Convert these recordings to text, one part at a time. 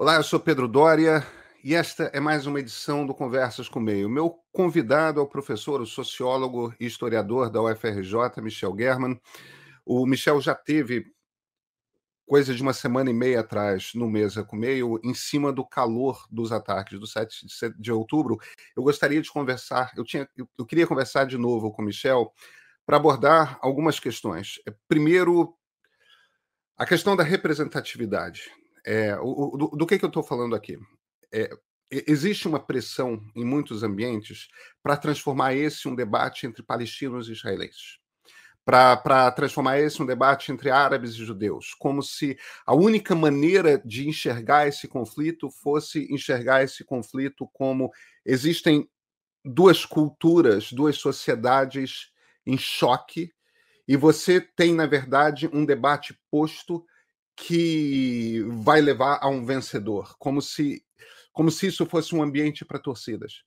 Olá, eu sou Pedro Dória e esta é mais uma edição do Conversas com o Meio. Meu convidado é o professor, o sociólogo e historiador da UFRJ, Michel German. O Michel já teve coisa de uma semana e meia atrás no Mesa com Meio, em cima do calor dos ataques do 7 de outubro. Eu gostaria de conversar, eu, tinha, eu queria conversar de novo com o Michel para abordar algumas questões. Primeiro, a questão da representatividade. É, o, do, do, que, que eu estou falando aqui? É, existe uma pressão em muitos ambientes para transformar esse um debate entre palestinos e israelenses. Para transformar esse um debate entre árabes e judeus, como se a única maneira de enxergar esse conflito fosse enxergar esse conflito como existem duas culturas, duas sociedades em choque, e você tem, na verdade, um debate posto que vai levar a um vencedor, como se como se isso fosse um ambiente para torcidas.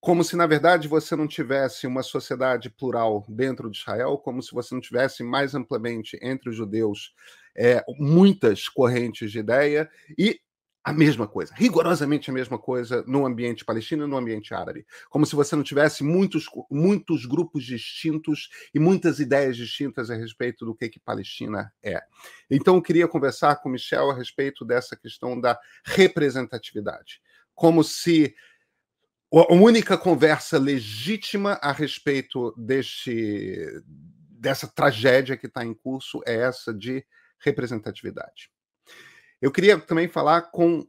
Como se, na verdade, você não tivesse uma sociedade plural dentro de Israel, como se você não tivesse mais amplamente entre os judeus é, muitas correntes de ideia, e a mesma coisa, rigorosamente a mesma coisa no ambiente palestino e no ambiente árabe. Como se você não tivesse muitos, muitos grupos distintos e muitas ideias distintas a respeito do que, que Palestina é. Então, eu queria conversar com Michel a respeito dessa questão da representatividade. Como se a única conversa legítima a respeito deste, dessa tragédia que está em curso é essa de representatividade. Eu queria também falar com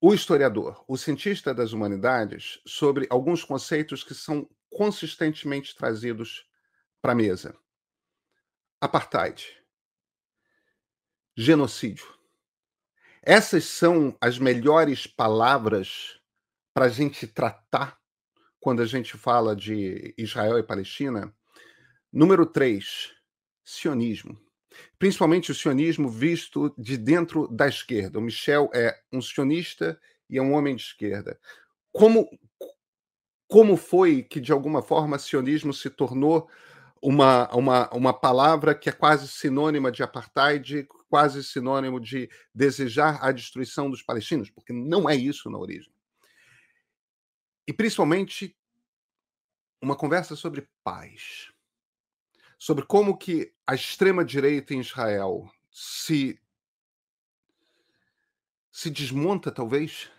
o historiador, o cientista das humanidades, sobre alguns conceitos que são consistentemente trazidos para a mesa: apartheid, genocídio. Essas são as melhores palavras para a gente tratar quando a gente fala de Israel e Palestina. Número três, sionismo principalmente o sionismo visto de dentro da esquerda. O Michel é um sionista e é um homem de esquerda. Como, como foi que, de alguma forma, sionismo se tornou uma, uma, uma palavra que é quase sinônima de apartheid, quase sinônimo de desejar a destruição dos palestinos? Porque não é isso na origem. E, principalmente, uma conversa sobre paz sobre como que a extrema direita em Israel se se desmonta talvez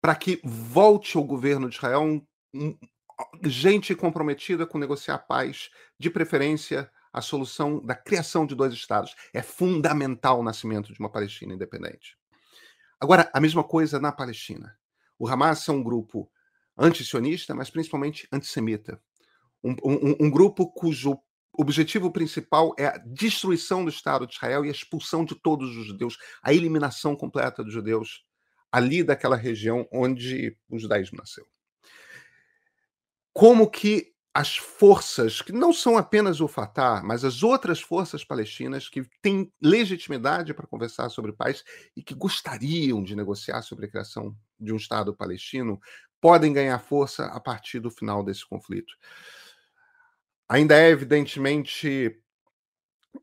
para que volte ao governo de Israel um, um, gente comprometida com negociar paz, de preferência a solução da criação de dois estados. É fundamental o nascimento de uma Palestina independente. Agora, a mesma coisa na Palestina. O Hamas é um grupo antisionista, mas principalmente antissemita um, um, grupo cujo objetivo principal é a destruição do Estado de Israel e a expulsão de todos os judeus, a eliminação completa dos judeus ali daquela região onde o judaísmo nasceu. Como que as forças, que não são apenas o Fatah, mas as outras forças palestinas que têm legitimidade para conversar sobre paz e que gostariam de negociar sobre a criação de um Estado palestino, podem ganhar força a partir do final desse conflito. Ainda é, evidentemente,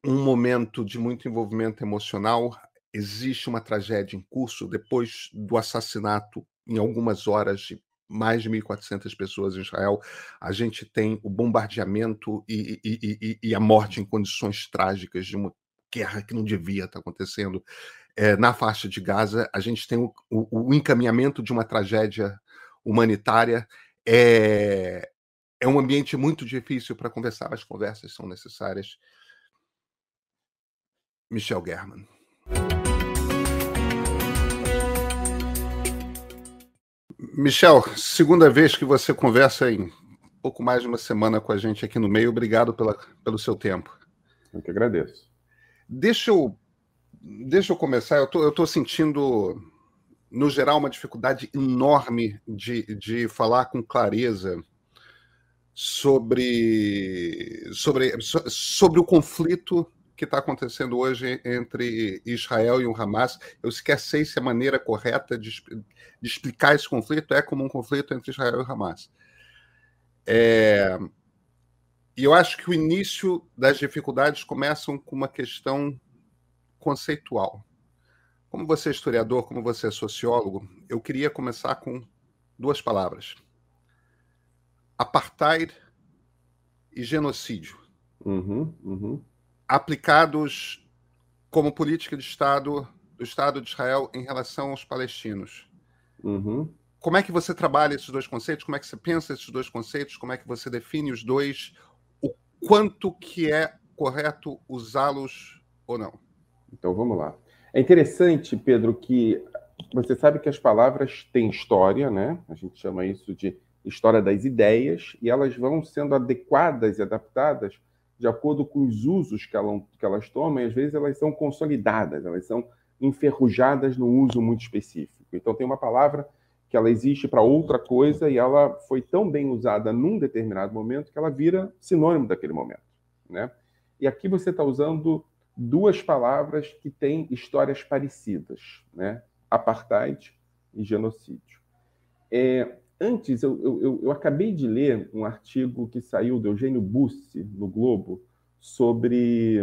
um momento de muito envolvimento emocional. Existe uma tragédia em curso depois do assassinato, em algumas horas, de mais de 1.400 pessoas em Israel. A gente tem o bombardeamento e, e, e, e, a morte em condições trágicas de uma guerra que não devia estar acontecendo é, na faixa de Gaza. A gente tem o, o, o encaminhamento de uma tragédia humanitária. É, é um ambiente muito difícil para conversar, as conversas são necessárias. Michel German. Michel, segunda vez que você conversa em pouco mais de uma semana com a gente aqui no meio. Obrigado pela, pelo seu tempo. Eu que agradeço. Deixa eu, deixa eu começar. Eu tô, estou sentindo, no geral, uma dificuldade enorme de, de falar com clareza sobre, sobre, sobre o conflito que está acontecendo hoje entre Israel e o Hamas. Eu sequer sei se a maneira correta de, de explicar esse conflito é como um conflito entre Israel e o Hamas. É, e eu acho que o início das dificuldades começam com uma questão conceitual. Como você é historiador, como você é sociólogo, eu queria começar com duas palavras: apartheid e genocídio. Uhum, uhum. Aplicados como política de Estado do Estado de Israel em relação aos palestinos. Uhum. Como é que você trabalha esses dois conceitos? Como é que você pensa esses dois conceitos? Como é que você define os dois? O quanto que é correto usá-los ou não? Então vamos lá. É interessante, Pedro, que você sabe que as palavras têm história, né? A gente chama isso de história das ideias, e elas vão sendo adequadas e adaptadas de acordo com os usos que, ela, que elas tomam, e às vezes elas são consolidadas, elas são enferrujadas no uso muito específico. Então tem uma palavra que ela existe para outra coisa e ela foi tão bem usada num determinado momento que ela vira sinônimo daquele momento, né? E aqui você está usando duas palavras que têm histórias parecidas, né? Apartheid e genocídio. É, antes, eu, eu, eu, acabei de ler um artigo que saiu do Eugênio Bussi, no Globo, sobre,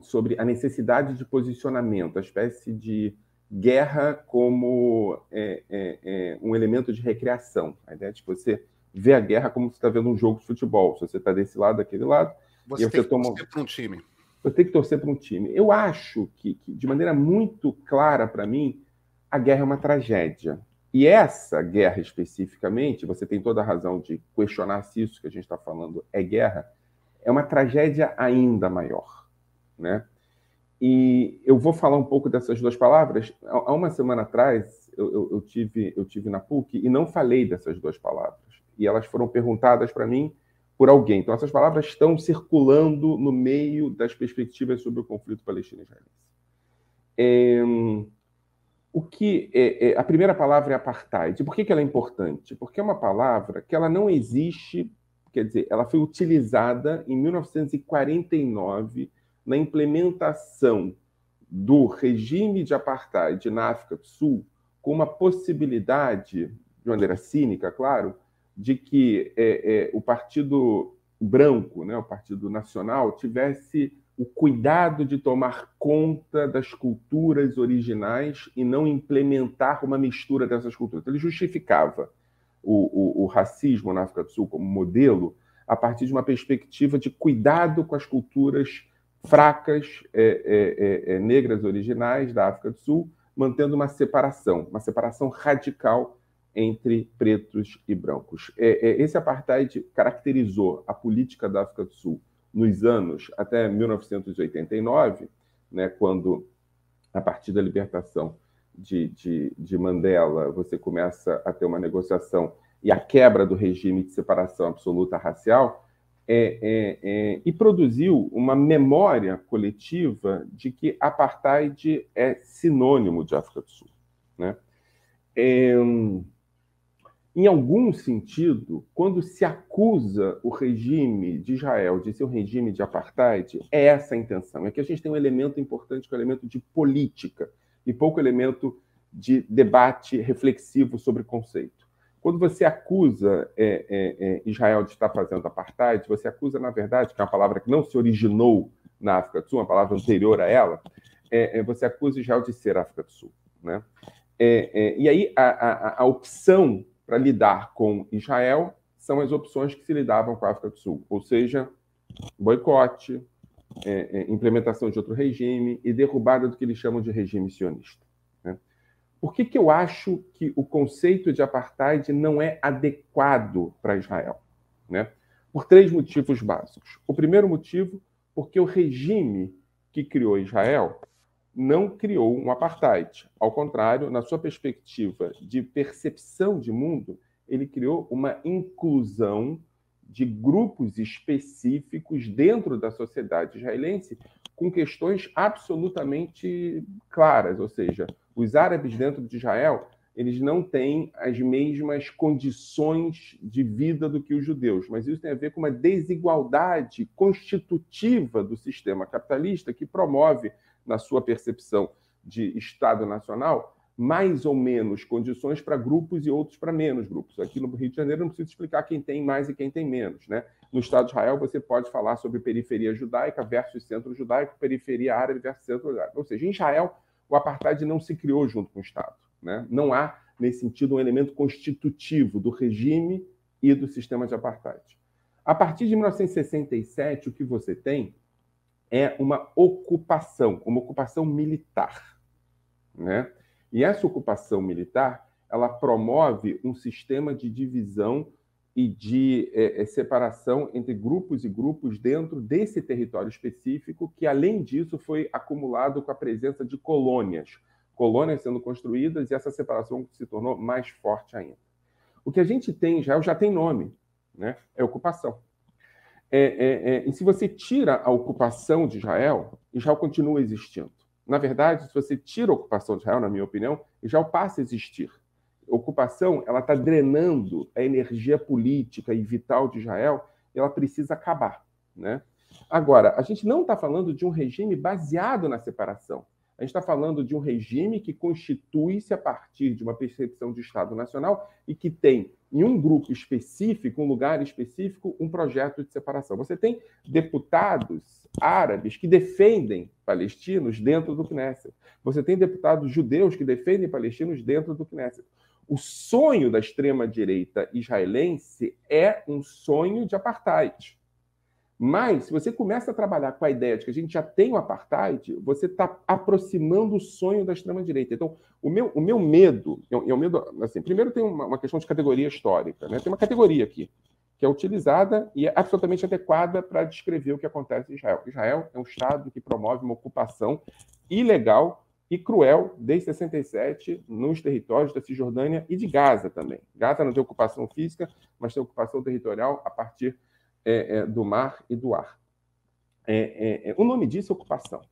sobre a necessidade de posicionamento, a espécie de guerra como é, é, é um elemento de recreação. A ideia de você ver a guerra como você está vendo um jogo de futebol. Se você está desse lado, daquele lado. Você, você tem que toma... torcer para um time. Você tem que torcer para um time. Eu acho que, que de maneira muito clara para mim, a guerra é uma tragédia. E essa guerra especificamente, você tem toda a razão de questionar se isso que a gente está falando é guerra, é uma tragédia ainda maior, né? E eu vou falar um pouco dessas duas palavras. Há uma semana atrás, eu, eu, eu tive, eu tive na PUC e não falei dessas duas palavras. E elas foram perguntadas para mim por alguém. Então, essas palavras estão circulando no meio das perspectivas sobre o conflito palestino-israelense. O que é, é, a primeira palavra é apartheid. Por que, que ela é importante? Porque é uma palavra que ela não existe, quer dizer, ela foi utilizada em 1949 na implementação do regime de apartheid na África do Sul, com uma possibilidade, de maneira cínica, claro, de que é, é, o Partido Branco, né, o Partido Nacional, tivesse o cuidado de tomar conta das culturas originais e não implementar uma mistura dessas culturas. Ele justificava o, o, o racismo na África do Sul como modelo a partir de uma perspectiva de cuidado com as culturas fracas é, é, é, é negras originais da África do Sul, mantendo uma separação, uma separação radical entre pretos e brancos. É, é, esse apartheid caracterizou a política da África do Sul nos anos até 1989, né, quando, a partir da libertação de, de, de Mandela, você começa a ter uma negociação e a quebra do regime de separação absoluta racial, é, é, é, e produziu uma memória coletiva de que apartheid é sinônimo de África do Sul. Né? Em algum sentido, quando se acusa o regime de Israel de ser um regime de apartheid, é essa a intenção. É que a gente tem um elemento importante, que é o elemento de política, e pouco elemento de debate reflexivo sobre conceito. Quando você acusa é, é, é, Israel de estar fazendo apartheid, você acusa, na verdade, que é uma palavra que não se originou na África do Sul, uma palavra anterior a ela, é, é, você acusa Israel de ser África do Sul. Né? É, e aí a, a, a opção para lidar com Israel são as opções que se lidavam com a África do Sul, ou seja, boicote, é, é, implementação de outro regime e derrubada do que eles chamam de regime sionista. Né? Por que, que eu acho que o conceito de apartheid não é adequado para Israel? Né? Por três motivos básicos. O primeiro motivo, porque o regime que criou Israel não criou um apartheid. Ao contrário, na sua perspectiva de percepção de mundo, ele criou uma inclusão de grupos específicos dentro da sociedade israelense com questões absolutamente claras, ou seja, os árabes dentro de Israel, eles não têm as mesmas condições de vida do que os judeus, mas isso tem a ver com uma desigualdade constitutiva do sistema capitalista que promove na sua percepção de Estado nacional, mais ou menos condições para grupos e outros para menos grupos. Aqui no Rio de Janeiro não preciso explicar quem tem mais e quem tem menos. Né? No Estado de Israel, você pode falar sobre periferia judaica versus centro judaico, periferia árabe versus centro judaico. Ou seja, em Israel, o apartheid não se criou junto com o Estado. Né? Não há, nesse sentido, um elemento constitutivo do regime e do sistema de apartheid. A partir de 1967, o que você tem é uma ocupação, uma ocupação militar. Né? E essa ocupação militar ela promove um sistema de divisão e de é, é, separação entre grupos e grupos dentro desse território específico, que, além disso, foi acumulado com a presença de colônias, colônias sendo construídas, e essa separação se tornou mais forte ainda. O que a gente tem em Israel já tem nome, né? é ocupação. É, é, é, e se você tira a ocupação de Israel, Israel continua existindo. Na verdade, se você tira a ocupação de Israel, na minha opinião, Israel passa a existir ocupação ela está drenando a energia política e vital de Israel, e ela precisa acabar. Né? Agora, a gente não está falando de um regime baseado na separação. A gente está falando de um regime que constitui-se a partir de uma percepção de Estado Nacional e que tem, em um grupo específico, um lugar específico, um projeto de separação. Você tem deputados árabes que defendem palestinos dentro do Knesset. Você tem deputados judeus que defendem palestinos dentro do Knesset. O sonho da extrema-direita israelense é um sonho de apartheid. Mas, se você começa a trabalhar com a ideia de que a gente já tem o apartheid, você está aproximando o sonho da extrema-direita. Então, o meu, o meu medo, é o medo, assim, primeiro tem uma, uma, questão de categoria histórica. Né? Tem uma categoria aqui, que é utilizada e é absolutamente adequada para descrever o que acontece em Israel. Israel é um Estado que promove uma ocupação ilegal e cruel desde 67 nos territórios da Cisjordânia e de Gaza também. Gaza não tem ocupação física, mas tem ocupação territorial a partir é, é, do mar e do ar. É, é, é o nome disso é ocupação.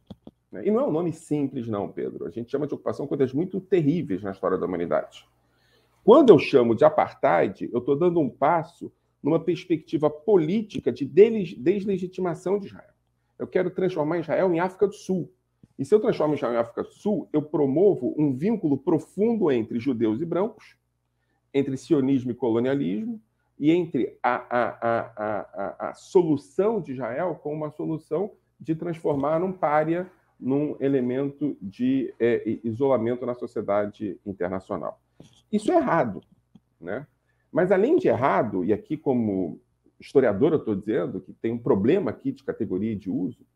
Né? E não é um nome simples, não, Pedro. A gente chama de ocupação coisas muito terríveis na história da humanidade. Quando eu chamo de apartheid, eu estou dando um passo numa perspectiva política de deslegitimação de Israel. Eu quero transformar Israel em África do Sul, e se eu transformo Israel em África do Sul, eu promovo um vínculo profundo entre judeus e brancos, entre sionismo e colonialismo, e entre a, a, a, a, solução de Israel como uma solução de transformar um pária num elemento de é, isolamento na sociedade internacional. Isso é errado, né? Mas além de errado, e aqui como historiador eu estou dizendo que tem um problema aqui de categoria de uso,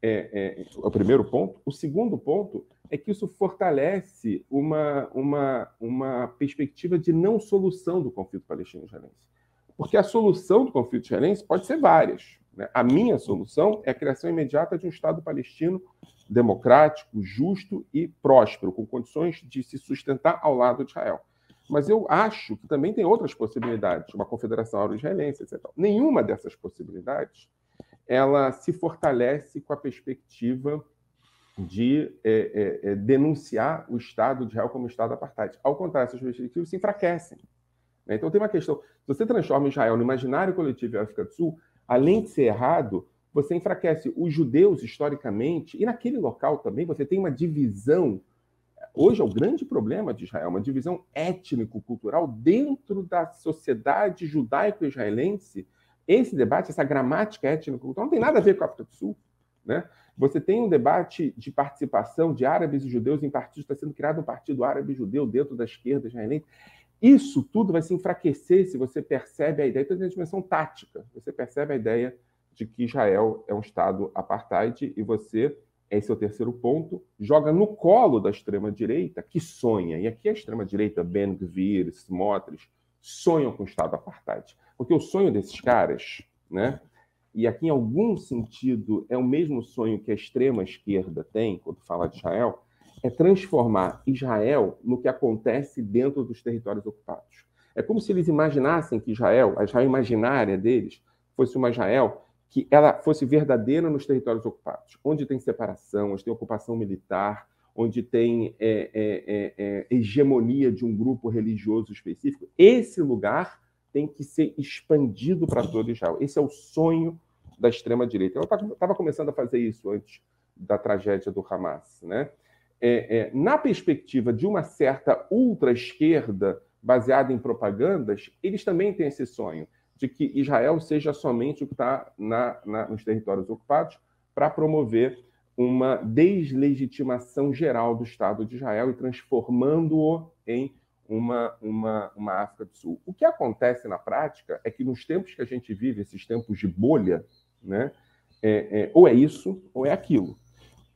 é, é, o primeiro ponto. O segundo ponto é que isso fortalece uma, uma, uma perspectiva de não solução do conflito palestino-israelense. Porque a solução do conflito israelense pode ser várias. Né? A minha solução é a criação imediata de um Estado palestino democrático, justo e próspero, com condições de se sustentar ao lado de Israel. Mas eu acho que também tem outras possibilidades, uma confederação auro-israelense, etc. Nenhuma dessas possibilidades ela se fortalece com a perspectiva de é, é, é, denunciar o Estado de Israel como Estado apartheid. Ao contrário, essas perspectivas se enfraquecem. Né? Então tem uma questão: se você transforma Israel no imaginário coletivo da África do Sul, além de ser errado, você enfraquece os judeus historicamente, e naquele local também você tem uma divisão. Hoje é o grande problema de Israel, uma divisão étnico-cultural dentro da sociedade judaico-israelense esse debate, essa gramática étnico-cultural, não tem nada a ver com a África do Sul. Né? Você tem um debate de participação de árabes e judeus em partidos, está sendo criado um partido árabe-judeu dentro da esquerda israelense. Isso tudo vai se enfraquecer se você percebe a ideia, então tem a dimensão tática, você percebe a ideia de que Israel é um Estado apartheid e você, esse é o terceiro ponto, joga no colo da extrema-direita que sonha, e aqui a extrema-direita, Ben Gvir, Smotrich, sonham com o Estado apartheid. Porque o sonho desses caras, né? E aqui, em algum sentido, é o mesmo sonho que a extrema esquerda tem quando fala de Israel, é transformar Israel no que acontece dentro dos territórios ocupados. É como se eles imaginassem que Israel, a Israel imaginária deles, fosse uma Israel que ela fosse verdadeira nos territórios ocupados, onde tem separação, onde tem ocupação militar, onde tem é, é, é, é, hegemonia de um grupo religioso específico, esse lugar tem que ser expandido para todo Israel. Esse é o sonho da extrema-direita. Ela estava começando a fazer isso antes da tragédia do Hamas. Né? É, é, na perspectiva de uma certa ultra-esquerda baseada em propagandas, eles também têm esse sonho de que Israel seja somente o que está nos territórios ocupados para promover uma deslegitimação geral do Estado de Israel e transformando-o em uma, uma, uma África do Sul. O que acontece na prática é que nos tempos que a gente vive, esses tempos de bolha, né, é, é, ou é isso ou é aquilo.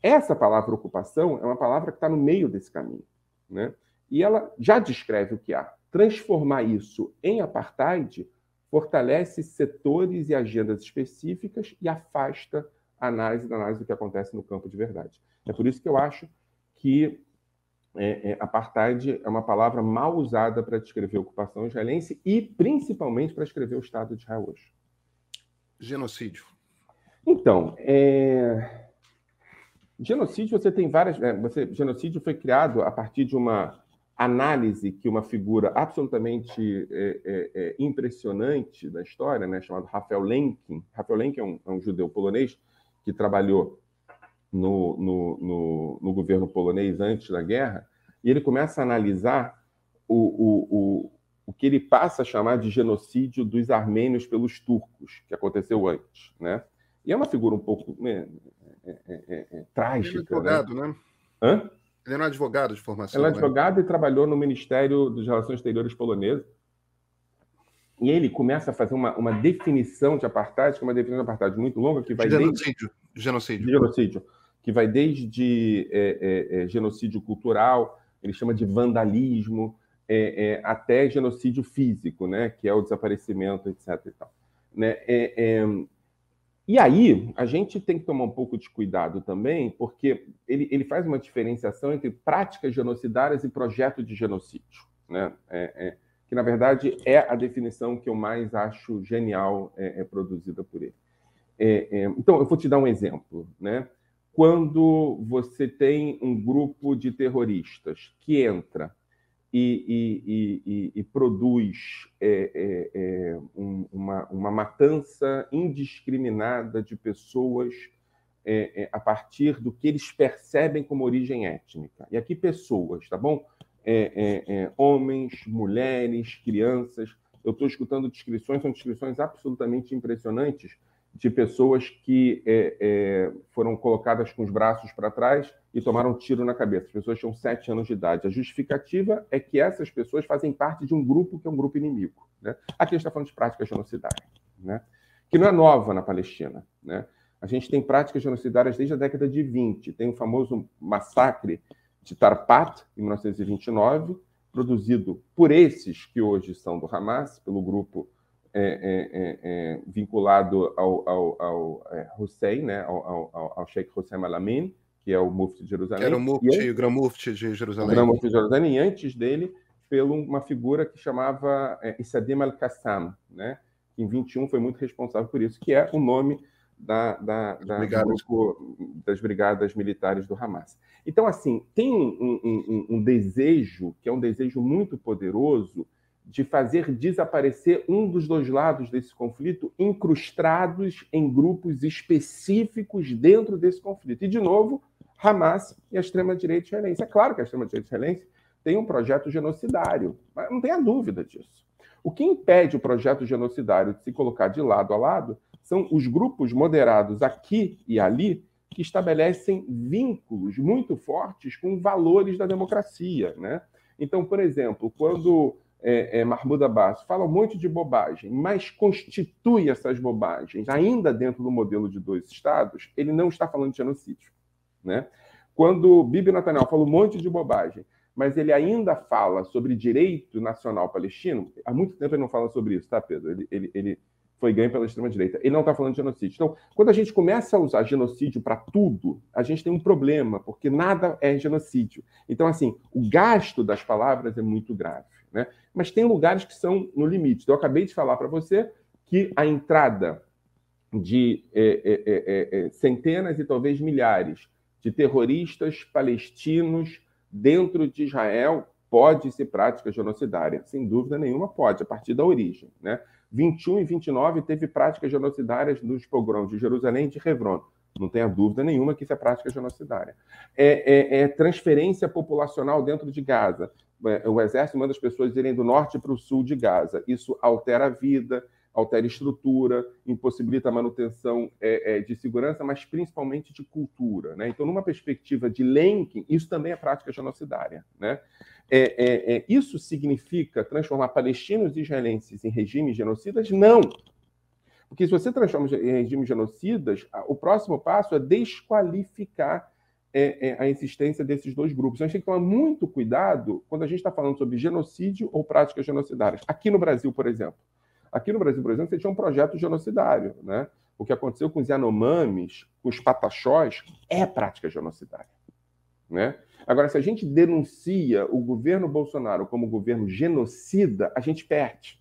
Essa palavra ocupação é uma palavra que está no meio desse caminho. Né? E ela já descreve o que há. Transformar isso em apartheid fortalece setores e agendas específicas e afasta a análise da análise do que acontece no campo de verdade. É por isso que eu acho que é, é, apartheid é uma palavra mal usada para descrever a ocupação israelense e principalmente para descrever o Estado de Israel hoje. Genocídio. Então, é... genocídio você tem várias. É, você... Genocídio foi criado a partir de uma análise que uma figura absolutamente é, é, é, impressionante da história, né, chamado Rafael Lenkin. Rafael Lenkin é um, é um judeu polonês que trabalhou no, no, no, no, governo polonês antes da guerra, e ele começa a analisar o, o, o, o que ele passa a chamar de genocídio dos armênios pelos turcos, que aconteceu antes. Né? E é uma figura um pouco né, trágica. Ele é advogado, né? né? Hã? Ele é um advogado de formação. Ele é né? advogado e trabalhou no Ministério das Relações Exteriores polonês. E ele começa a fazer uma, uma definição de apartheid, que é uma definição de apartheid muito longa, que vai genocídio. desde... Genocídio. Genocídio. Que vai desde é, é, é, genocídio cultural, ele chama de vandalismo, é, é, até genocídio físico, né, que é o desaparecimento, etc. E, tal. Né? É, e aí, a gente tem que tomar um pouco de cuidado também, porque ele, ele faz uma diferenciação entre práticas genocidárias e projeto de genocídio. Né? que na verdade é a definição que eu mais acho genial é, é produzida por ele. É, é, então, eu vou te dar um exemplo. Né? Quando você tem um grupo de terroristas que entra e, e, e, e produz é, é, é, um, uma, uma matança indiscriminada de pessoas a partir do que eles percebem como origem étnica. E aqui, pessoas, tá bom? é, é, é, homens, mulheres, crianças. Eu estou escutando descrições, são descrições absolutamente impressionantes de pessoas que é, é, foram colocadas com os braços para trás e tomaram um tiro na cabeça. As pessoas tinham sete anos de idade. A justificativa é que essas pessoas fazem parte de um grupo que é um grupo inimigo. Né? Aqui a gente está falando de prática genocidária, né? que não é nova na Palestina. Né? A gente tem práticas genocidárias desde a década de 20. Tem o famoso massacre de Tarpat, em 1929, produzido por esses que hoje são do Hamas, pelo grupo é, é, é, é vinculado ao, ao, ao Hussein, né, ao, ao, ao Sheikh Hussein Alamin, que é o Mufti de Jerusalém. Era o Mufti, o Gran Mufti de Jerusalém. O Gran Mufti de Jerusalém, e antes dele, pelo uma figura que chamava é, al-Qassam, né, que em 21 foi muito responsável por isso, que é o nome da, da, da brigadas. Grupo, das brigadas militares do Hamas. Então, assim, tem um, um, um, desejo, que é um desejo muito poderoso, de fazer desaparecer um dos dois lados desse conflito, incrustados em grupos específicos dentro desse conflito. E, de novo, Hamas e a extrema-direita israelense. É claro que a extrema-direita israelense tem um projeto genocidário, não tenha dúvida disso. O que impede o projeto genocidário de se colocar de lado a lado são os grupos moderados aqui e ali que estabelecem vínculos muito fortes com valores da democracia. Né? Então, por exemplo, quando é, é, Mahmoud Abbas fala um monte de bobagem, mas constitui essas bobagens ainda dentro do modelo de dois estados, ele não está falando de genocídio. Né? Quando Bibi Netanyahu fala um monte de bobagem, mas ele ainda fala sobre direito nacional palestino, há muito tempo ele não fala sobre isso, tá, Pedro? Ele, ele, ele foi ganho pela extrema-direita. Ele não está falando de genocídio. Então, quando a gente começa a usar genocídio para tudo, a gente tem um problema, porque nada é genocídio. Então, assim, o gasto das palavras é muito grave. Né? Mas tem lugares que são no limite. Então, eu acabei de falar para você que a entrada de é, é, é, é, centenas e talvez milhares de terroristas palestinos dentro de Israel pode ser prática genocidária. Sem dúvida nenhuma, pode, a partir da origem. Né? 21 e 29 teve práticas genocidárias nos pogroms de Jerusalém e de Hebron. Não tenha dúvida nenhuma que isso é prática genocidária. É, é, é transferência populacional dentro de Gaza. É, o exército manda as pessoas irem do norte para o sul de Gaza. Isso altera a vida, altera estrutura, impossibilita a manutenção é, é, de segurança, mas principalmente de cultura. Né? Então, numa perspectiva de linking, isso também é prática genocidária. Né? É, é, é, isso significa transformar palestinos e israelenses em regimes genocidas? Não. Porque se você transforma em regimes genocidas, o próximo passo é desqualificar é, é, a existência desses dois grupos. Então, a gente tem que tomar muito cuidado quando a gente está falando sobre genocídio ou práticas genocidárias. Aqui no Brasil, por exemplo. Aqui no Brasil, por exemplo, você tinha um projeto genocidário. Né? O que aconteceu com os Yanomamis, com os Pataxós, é prática genocidária. Né? Agora, se a gente denuncia o governo Bolsonaro como governo genocida, a gente perde.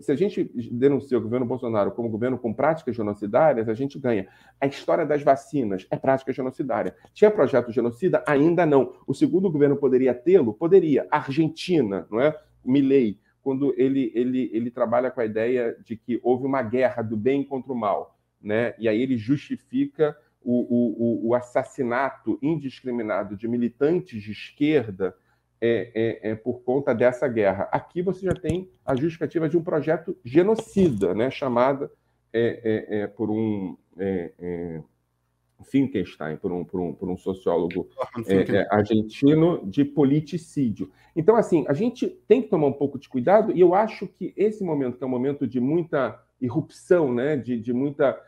Se a gente denuncia o governo Bolsonaro como governo com práticas genocidárias, a gente ganha. A história das vacinas é prática genocidária. Tinha projeto genocida? Ainda não. O segundo governo poderia tê-lo? Poderia. Argentina, não é? Milley, quando ele, ele, ele trabalha com a ideia de que houve uma guerra do bem contra o mal, né? e aí ele justifica o, o, o assassinato indiscriminado de militantes de esquerda é, é, é, por conta dessa guerra. Aqui você já tem a justificativa de um projeto genocida, né, chamada é, é, é por um Finkelstein, por um, por um, por um sociólogo argentino, de politicídio. Então, assim, a gente tem que tomar um pouco de cuidado, e eu acho que esse momento, que é um momento de muita irrupção, né, de, de muita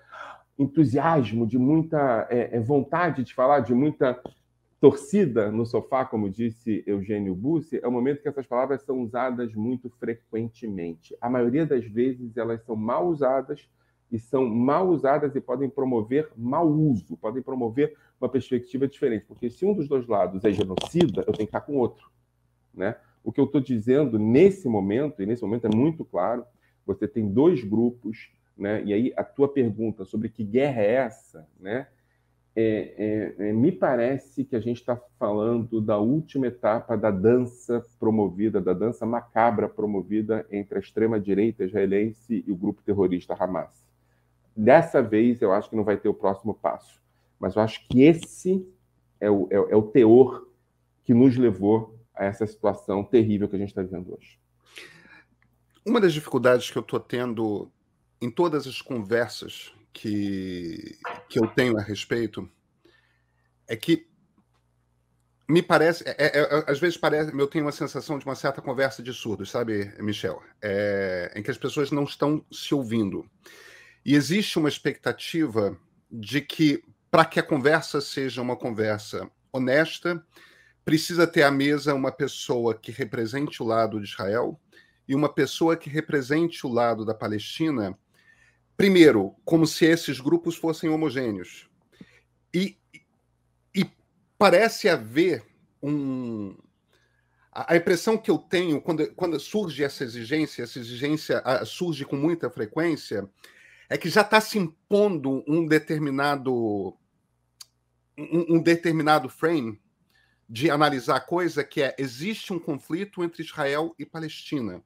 entusiasmo, de muita vontade de falar, de muita torcida no sofá, como disse Eugênio Bussi, é o momento que essas palavras são usadas muito frequentemente. A maioria das vezes elas são mal usadas e são mal usadas e podem promover mau uso, podem promover uma perspectiva diferente, porque se um dos dois lados é genocida, eu tenho que estar com o outro, né? O que eu estou dizendo nesse momento, e nesse momento é muito claro, você tem dois grupos, né? E aí a tua pergunta sobre que guerra é essa, né? É, é, é, me parece que a gente está falando da última etapa da dança promovida, da dança macabra promovida entre a extrema-direita israelense e o grupo terrorista Hamas. Dessa vez, eu acho que não vai ter o próximo passo, mas eu acho que esse é o, é, é o teor que nos levou a essa situação terrível que a gente está vivendo hoje. Uma das dificuldades que eu estou tendo em todas as conversas que, que eu tenho a respeito é que me parece, é, é, é, às vezes parece, eu tenho uma sensação de uma certa conversa de surdos, sabe, Michel? É, em que as pessoas não estão se ouvindo. E existe uma expectativa de que, para que a conversa seja uma conversa honesta, precisa ter à mesa uma pessoa que represente o lado de Israel e uma pessoa que represente o lado da Palestina Primeiro, como se esses grupos fossem homogêneos. E, e parece haver um. A, impressão que eu tenho quando, quando surge essa exigência, essa exigência surge com muita frequência, é que já está se impondo um determinado um, um, determinado frame de analisar a coisa que é existe um conflito entre Israel e Palestina.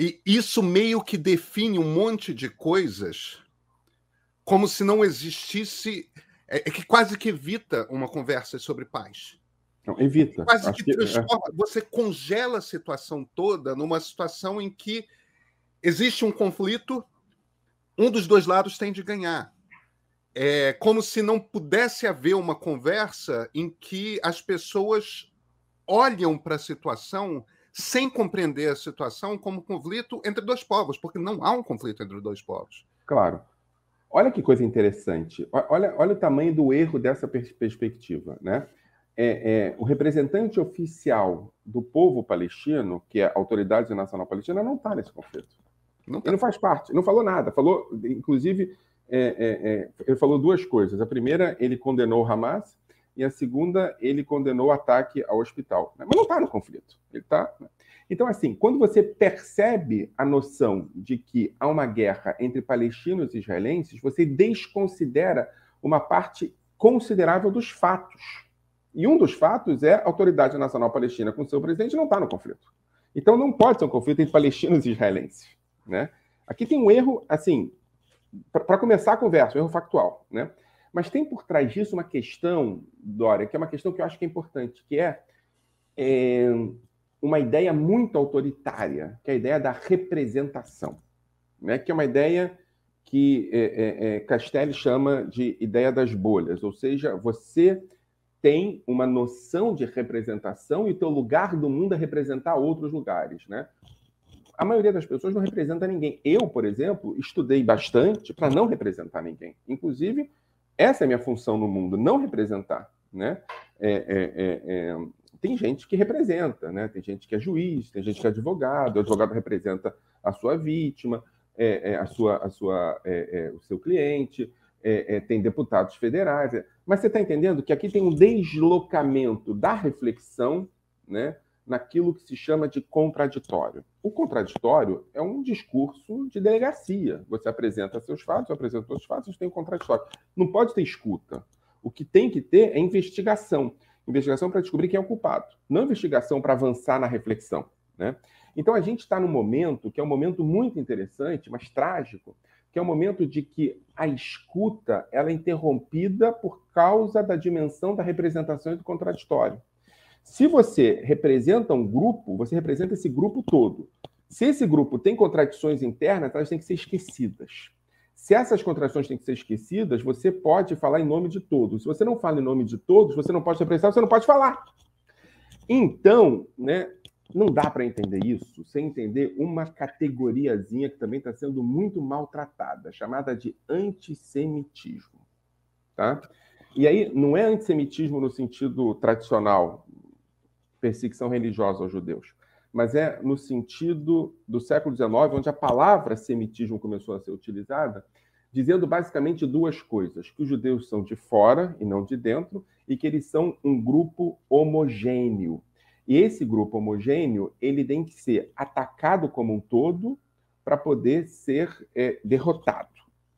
E isso meio que define um monte de coisas como se não existisse. É, é que quase que evita uma conversa sobre paz. Não, evita. Quase que, que transforma. É. Você congela a situação toda numa situação em que existe um conflito, um dos dois lados tem de ganhar. É como se não pudesse haver uma conversa em que as pessoas olham para a situação sem compreender a situação como conflito entre dois povos, porque não há um conflito entre dois povos. Claro. Olha que coisa interessante. Olha, olha o tamanho do erro dessa perspectiva. Né? É, é, o representante oficial do povo palestino, que é a Autoridade Nacional Palestina, não está nesse conflito. Não tá. Ele não faz parte, não falou nada. Falou, inclusive, é, é, é ele falou duas coisas. A primeira, ele condenou o Hamas, e a segunda, ele condenou o ataque ao hospital. Mas não está no conflito. Ele tá. Né? Então, assim, quando você percebe a noção de que há uma guerra entre palestinos e israelenses, você desconsidera uma parte considerável dos fatos. E um dos fatos é a Autoridade Nacional Palestina, com seu presidente, não está no conflito. Então, não pode ser um conflito entre palestinos e israelenses. Né? Aqui tem um erro, assim, para começar a conversa, um erro factual. Né? Mas tem por trás disso uma questão, Dória, que é uma questão que eu acho que é importante, que é, é uma ideia muito autoritária, que é a ideia da representação. né, que é uma ideia que é, é, é, Castelli chama de ideia das bolhas, ou seja, você tem uma noção de representação e o teu lugar do mundo é representar outros lugares, né? A maioria das pessoas não representa ninguém. Eu, por exemplo, estudei bastante para não representar ninguém. Inclusive, essa é a minha função no mundo, não representar, né? É, é, é, é tem gente que representa, né? Tem gente que é juiz, tem gente que é advogado, o advogado representa a sua vítima, é, a sua, a sua, o seu cliente, tem deputados federais. Mas você está entendendo que aqui tem um deslocamento da reflexão né, naquilo que se chama de contraditório. O contraditório é um discurso de delegacia. Você apresenta seus fatos, apresenta seus fatos, tem o contraditório. Não pode ter escuta. O que tem que ter é investigação. Investigação para descobrir quem é o culpado, não investigação para avançar na reflexão. Né? Então a gente está num momento que é um momento muito interessante, mas trágico, que é o um momento de que a escuta ela é interrompida por causa da dimensão da representação e do contraditório. Se você representa um grupo, você representa esse grupo todo. Se esse grupo tem contradições internas, elas têm que ser esquecidas. Se essas contradições têm que ser esquecidas, você pode falar em nome de todos. Se você não fala em nome de todos, você não pode representar, você não pode falar. Então, né, não dá para entender isso sem entender uma categoriazinha que também está sendo muito maltratada, chamada de antissemitismo. Tá? E aí, não é antissemitismo no sentido tradicional, perseguição religiosa aos judeus, mas é no sentido do século XIX, onde a palavra semitismo começou a ser utilizada, dizendo basicamente duas coisas: que os judeus são de fora e não de dentro, e que eles são um grupo homogêneo. E esse grupo homogêneo ele tem que ser atacado como um todo para poder ser é, derrotado.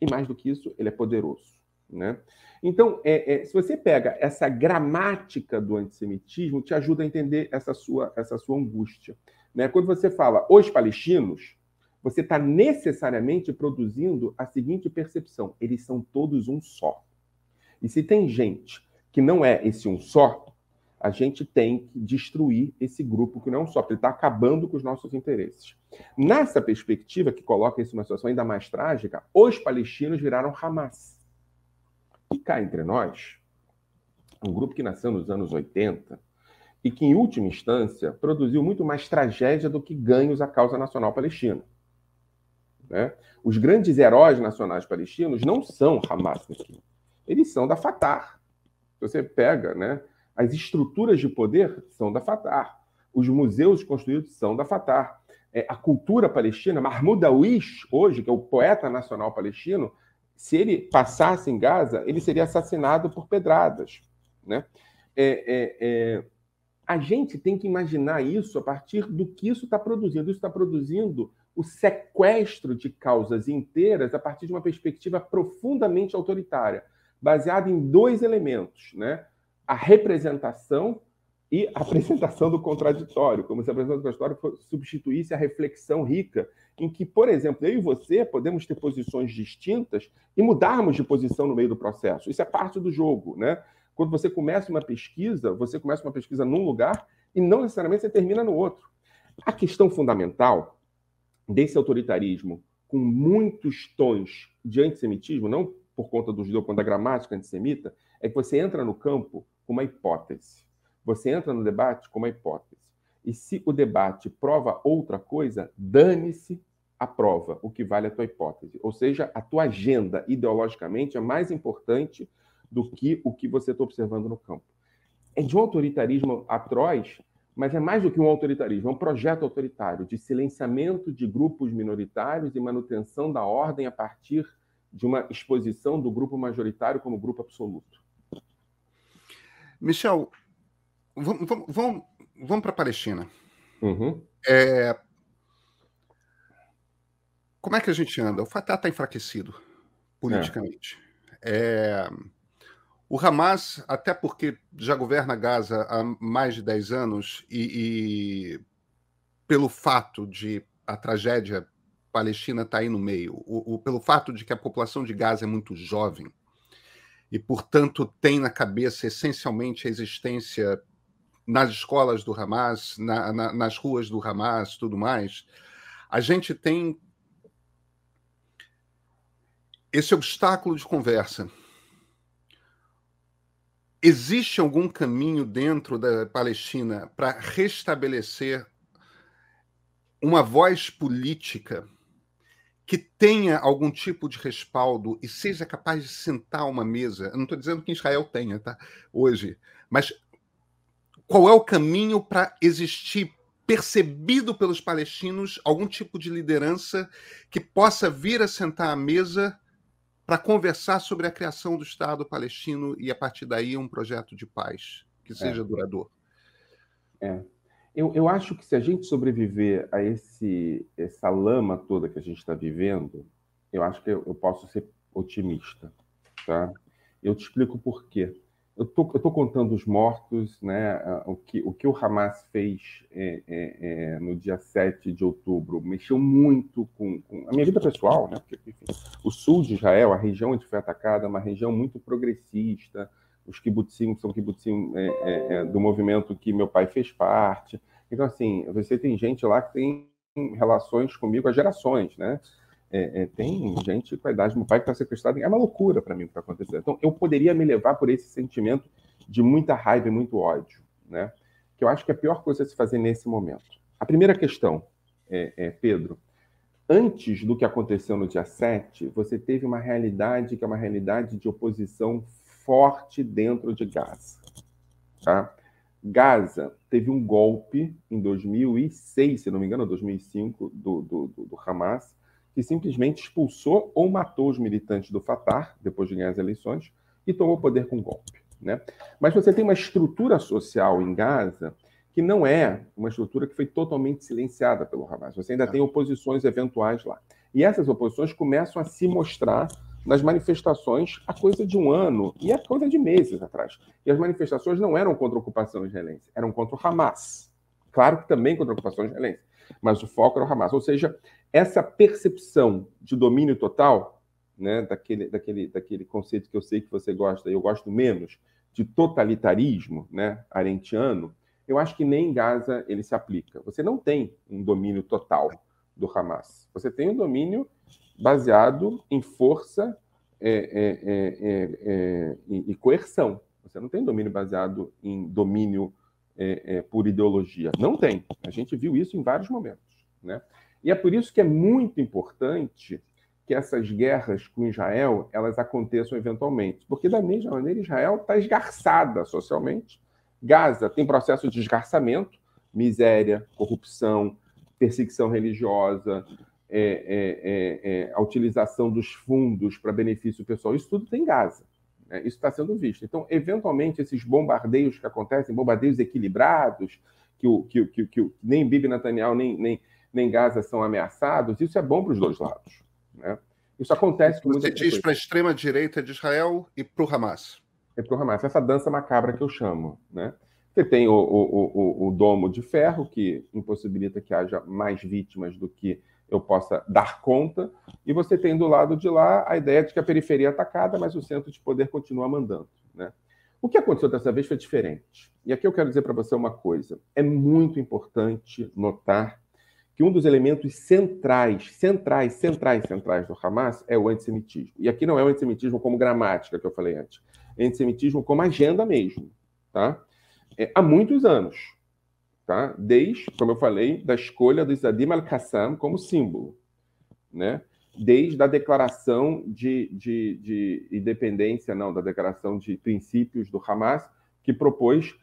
E mais do que isso, ele é poderoso. Né? Então, é, é, se você pega essa gramática do antissemitismo, te ajuda a entender essa sua, essa sua angústia. Né? Quando você fala os palestinos, você está necessariamente produzindo a seguinte percepção: eles são todos um só. E se tem gente que não é esse um só, a gente tem que destruir esse grupo que não é um só, porque ele está acabando com os nossos interesses. Nessa perspectiva, que coloca isso numa situação ainda mais trágica, os palestinos viraram Hamas. E cá entre nós, um grupo que nasceu nos anos 80 e que, em última instância, produziu muito mais tragédia do que ganhos à causa nacional palestina. Né? Os grandes heróis nacionais palestinos não são Hamas, eles são da Fatah. Você pega, né? As estruturas de poder são da Fatah. Os museus construídos são da Fatah. É, a cultura palestina, Mahmoud Darwish, hoje, que é o poeta nacional palestino, se ele passasse em Gaza, ele seria assassinado por pedradas. Né? É, é, é, a gente tem que imaginar isso a partir do que isso está produzindo. Isso está produzindo o sequestro de causas inteiras a partir de uma perspectiva profundamente autoritária, baseada em dois elementos, né? a representação e a apresentação do contraditório, como se a apresentação do contraditório substituísse a reflexão rica, em que, por exemplo, eu e você podemos ter posições distintas e mudarmos de posição no meio do processo. Isso é parte do jogo, né? Quando você começa uma pesquisa, você começa uma pesquisa num lugar e não necessariamente você termina no outro. A questão fundamental desse autoritarismo com muitos tons de antissemitismo, não por conta do judeu, quanto da gramática antissemita, é que você entra no campo com uma hipótese. Você entra no debate com uma hipótese. E se o debate prova outra coisa, dane-se a prova, o que vale a tua hipótese. Ou seja, a tua agenda ideologicamente é mais importante do que o que você está observando no campo. É de um autoritarismo atroz, mas é mais do que um autoritarismo, é um projeto autoritário de silenciamento de grupos minoritários e manutenção da ordem a partir de uma exposição do grupo majoritário como grupo absoluto. Michel, vamos, vamos, vamos para a Palestina. Uhum. É... Como é que a gente anda? O Fatah está enfraquecido politicamente. É. É... O Hamas, até porque já governa Gaza há mais de 10 anos e, e pelo fato de a tragédia palestina estar tá aí no meio, o, o, pelo fato de que a população de Gaza é muito jovem, e, portanto, tem na cabeça essencialmente a existência nas escolas do Hamas, na, na, nas ruas do Hamas, tudo mais, a gente tem esse obstáculo de conversa. Existe algum caminho dentro da Palestina para restabelecer uma voz política que tenha algum tipo de respaldo e seja capaz de sentar uma mesa? Eu não estou dizendo que Israel tenha, tá? Hoje, mas qual é o caminho para existir percebido pelos palestinos algum tipo de liderança que possa vir a sentar à mesa para conversar sobre a criação do Estado palestino e, a partir daí, um projeto de paz que seja é. duradouro. É. Eu, eu acho que se a gente sobreviver a esse, essa lama toda que a gente está vivendo, eu acho que eu, eu posso ser otimista. Tá? Eu te explico por quê eu tô, estou contando os mortos, né? o, que, o que o Hamas fez é, é, é, no dia 7 de outubro mexeu muito com, com, a minha vida pessoal, né? Porque, enfim, o sul de Israel, a região onde foi atacada, é uma região muito progressista. Os kibbutzim são kibbutzim é, é, é, do movimento que meu pai fez parte. Então, assim, você tem gente lá que tem relações comigo há gerações, né? É, é, tem gente com a idade do meu pai que está sequestrado. É uma loucura para mim o que está acontecendo. Então, eu poderia me levar por esse sentimento de muita raiva e muito ódio, né? Que eu acho que é a pior coisa a se fazer nesse momento. A primeira questão, é, é, Pedro, antes do que aconteceu no dia 7, você teve uma realidade que é uma realidade de oposição forte dentro de Gaza. Tá? Gaza teve um golpe em 2006, se não me engano, 2005, do, do, do, do Hamas, que simplesmente expulsou ou matou os militantes do Fatah, depois de ganhar as eleições, e tomou o poder com golpe. Né? Mas você tem uma estrutura social em Gaza que não é uma estrutura que foi totalmente silenciada pelo Hamas. Você ainda é. tem oposições eventuais lá. E essas oposições começam a se mostrar nas manifestações há coisa de um ano e há coisa de meses atrás. E as manifestações não eram contra a ocupação israelense, eram contra o Hamas. Claro que também contra a ocupação israelense, mas o foco era o Hamas. Ou seja, essa percepção de domínio total, né, daquele, daquele, daquele conceito que eu sei que você gosta eu gosto menos, de totalitarismo né, arentiano, eu acho que nem em Gaza ele se aplica. Você não tem um domínio total do Hamas. Você tem um domínio baseado em força é, é, é, é, é e coerção. Você não tem domínio baseado em domínio é, por ideologia. Não tem. A gente viu isso em vários momentos. Né? E é por isso que é muito importante que essas guerras com Israel elas aconteçam eventualmente, porque da mesma maneira Israel está esgarçada socialmente. Gaza tem processo de esgarçamento, miséria, corrupção, perseguição religiosa, é, é, é, é a utilização dos fundos para benefício pessoal. Isso tudo tem Gaza. Né? Isso está sendo visto. Então, eventualmente, esses bombardeios que acontecem, bombardeios equilibrados, que, o, que, que, que nem Bibi Netanyahu nem, nem, nem Gaza são ameaçados, isso é bom para os dois lados. Né? Isso acontece com Você diz para a extrema-direita de Israel e para o Hamas. É para o Hamas, essa dança macabra que eu chamo. Né? Você tem o, o, o, o domo de ferro, que impossibilita que haja mais vítimas do que eu possa dar conta, e você tem do lado de lá a ideia de que a periferia é atacada, mas o centro de poder continua mandando. Né? O que aconteceu dessa vez foi diferente. E aqui eu quero dizer para você uma coisa: é muito importante notar que um dos elementos centrais, centrais, centrais, centrais do Hamas é o antissemitismo. E aqui não é o antissemitismo como gramática, que eu falei antes. É antissemitismo como agenda mesmo. Tá? É, há muitos anos. Tá? Desde, como eu falei, da escolha do Isadim al-Qassam como símbolo. Né? Desde a declaração de, de, de independência, não, da declaração de princípios do Hamas, que propôs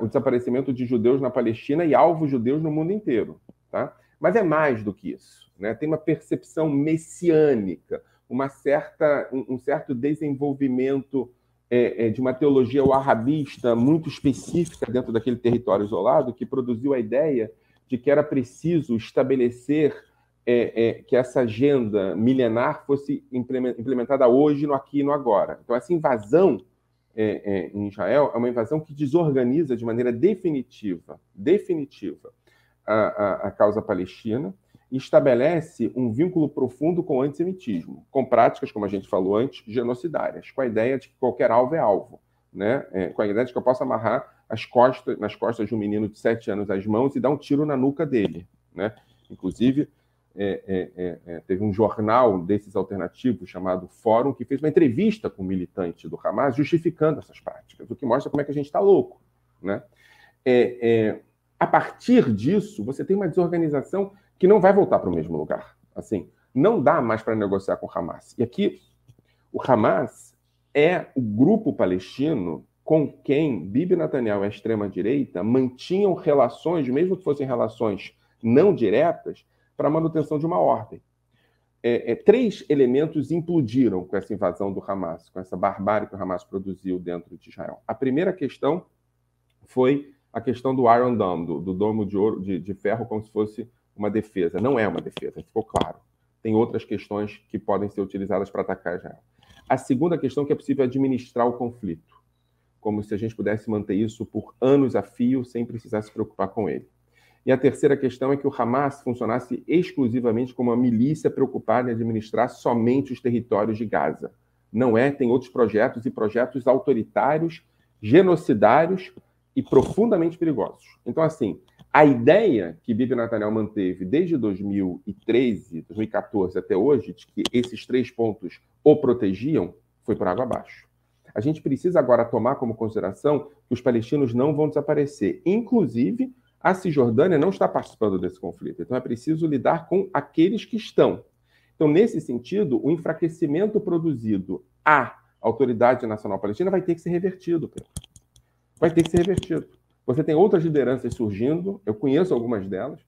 o desaparecimento de judeus na Palestina e alvos judeus no mundo inteiro. Tá? Mas é mais do que isso. Né? Tem uma percepção messiânica, uma certa, um, um certo desenvolvimento é, é, de uma teologia wahhabista muito específica dentro daquele território isolado, que produziu a ideia de que era preciso estabelecer é, é que essa agenda milenar fosse implementada hoje, no aqui e no agora. Então, essa invasão é, é, em Israel é uma invasão que desorganiza de maneira definitiva, definitiva, a, a, a causa palestina estabelece um vínculo profundo com o antissemitismo, com práticas, como a gente falou antes, genocidárias, com a ideia de que qualquer alvo é alvo, né? É, com a ideia de que eu posso amarrar as costas, nas costas de um menino de sete anos as mãos e dar um tiro na nuca dele. Né? Inclusive, é, é, é, teve um jornal desses alternativos chamado Fórum que fez uma entrevista com um militante do Hamas justificando essas práticas, o que mostra como é que a gente está louco. Né? a partir disso, você tem uma desorganização que não vai voltar para o mesmo lugar. Assim, não dá mais para negociar com o Hamas. E aqui, o Hamas é o grupo palestino com quem Bibi Netanyahu e a extrema-direita mantinham relações, mesmo que fossem relações não diretas, para a manutenção de uma ordem. É, é, três elementos implodiram com essa invasão do Hamas, com essa barbárie que o Hamas produziu dentro de Israel. A primeira questão foi a questão do Iron Dome, do, do domo de, ouro, de, de ferro, como se fosse uma defesa. Não é uma defesa, ficou claro. Tem outras questões que podem ser utilizadas para atacar Israel. A segunda questão é que é possível administrar o conflito, como se a gente pudesse manter isso por anos a fio sem precisar se preocupar com ele. E a terceira questão é que o Hamas funcionasse exclusivamente como uma milícia preocupada em administrar somente os territórios de Gaza. Não é, tem outros projetos e projetos autoritários, genocidários e profundamente perigosos. Então, assim, a ideia que Bibi Netanyahu manteve desde 2013, 2014 até hoje, de que esses três pontos o protegiam, foi por água abaixo. A gente precisa agora tomar como consideração que os palestinos não vão desaparecer. Inclusive, a Cisjordânia não está participando desse conflito. Então, é preciso lidar com aqueles que estão. Então, nesse sentido, o enfraquecimento produzido à Autoridade Nacional Palestina vai ter que ser revertido. Pedro. Vai ter que ser revertido. Você tem outras lideranças surgindo, eu conheço algumas delas.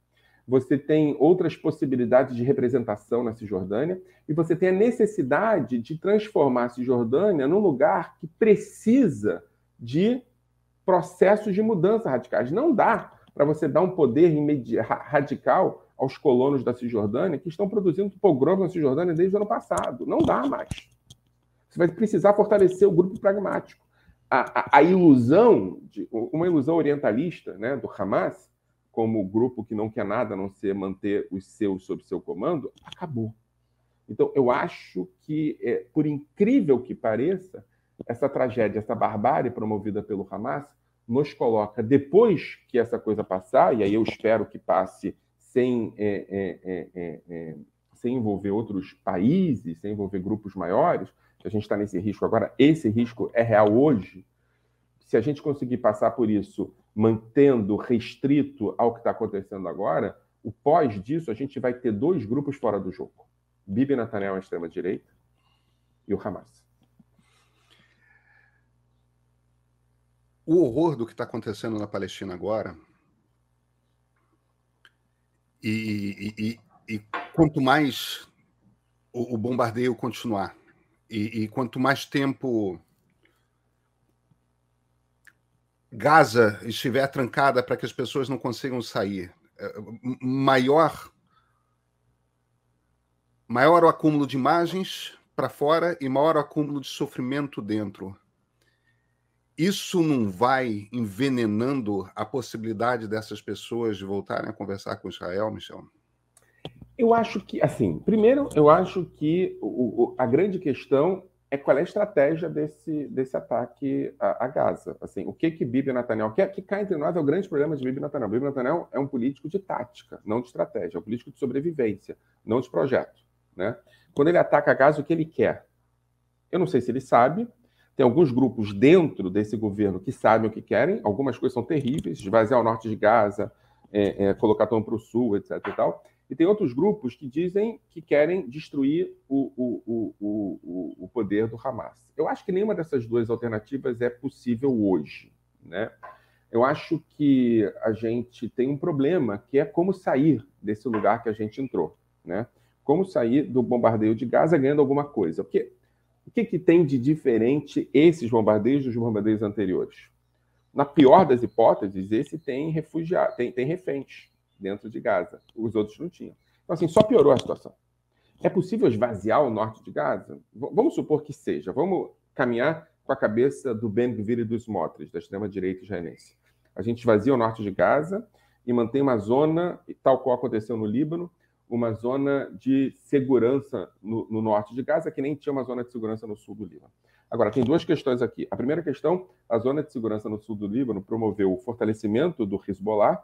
Você tem outras possibilidades de representação na Cisjordânia e você tem a necessidade de transformar a Cisjordânia num lugar que precisa de processos de mudança radicais. Não dá para você dar um poder radical aos colonos da Cisjordânia que estão produzindo pogrom na Cisjordânia desde o ano passado. Não dá mais. Você vai precisar fortalecer o grupo pragmático a, a, ilusão, de, uma ilusão orientalista né, do Hamas, como grupo que não quer nada a não ser manter os seus sob seu comando, acabou. Então, eu acho que, é, por incrível que pareça, essa tragédia, essa barbárie promovida pelo Hamas, nos coloca, depois que essa coisa passar, e aí eu espero que passe sem, é, é, é, é, é sem envolver outros países, sem envolver grupos maiores, a gente está nesse risco agora, esse risco é real hoje. Se a gente conseguir passar por isso mantendo restrito ao que está acontecendo agora, o pós disso a gente vai ter dois grupos fora do jogo: Bibi Netanyahu, a extrema-direita, e o Hamas. O horror do que está acontecendo na Palestina agora, e, e, e, e quanto mais o, o bombardeio continuar, e, e quanto mais tempo Gaza estiver trancada para que as pessoas não consigam sair, é, maior maior o acúmulo de imagens para fora e maior o acúmulo de sofrimento dentro. Isso não vai envenenando a possibilidade dessas pessoas de voltarem a conversar com Israel, Michel? Eu acho que, assim, primeiro, eu acho que o, o, a grande questão é qual é a estratégia desse, desse ataque a, a Gaza. Assim, o que que Bibi Netanyahu quer? Que cá entre nós é o grande problema de Bibi Netanyahu. Bibi Netanyahu é um político de tática, não de estratégia. É um político de sobrevivência, não de projeto. Né? Quando ele ataca a Gaza, o que ele quer? Eu não sei se ele sabe. Tem alguns grupos dentro desse governo que sabem o que querem. Algumas coisas são terríveis. Esvaziar o norte de Gaza, é, é, colocar tom para o sul, etc. E tal. E tem outros grupos que dizem que querem destruir o, o, o, o, poder do Hamas. Eu acho que nenhuma dessas duas alternativas é possível hoje. Né? Eu acho que a gente tem um problema que é como sair desse lugar que a gente entrou. Né? Como sair do bombardeio de Gaza ganhando alguma coisa. Porque o que, que tem de diferente esses bombardeios dos bombardeios anteriores? Na pior das hipóteses, esse tem refugiados, tem, tem reféns dentro de Gaza. Os outros não tinham. Então, assim, só piorou a situação. É possível esvaziar o norte de Gaza? V vamos supor que seja. Vamos caminhar com a cabeça do Ben Gvir e dos Smotrich, da extrema-direita israelense. A gente esvazia o norte de Gaza e mantém uma zona, tal qual aconteceu no Líbano, uma zona de segurança no, no, norte de Gaza, que nem tinha uma zona de segurança no sul do Líbano. Agora, tem duas questões aqui. A primeira questão, a zona de segurança no sul do Líbano promoveu o fortalecimento do Hezbollah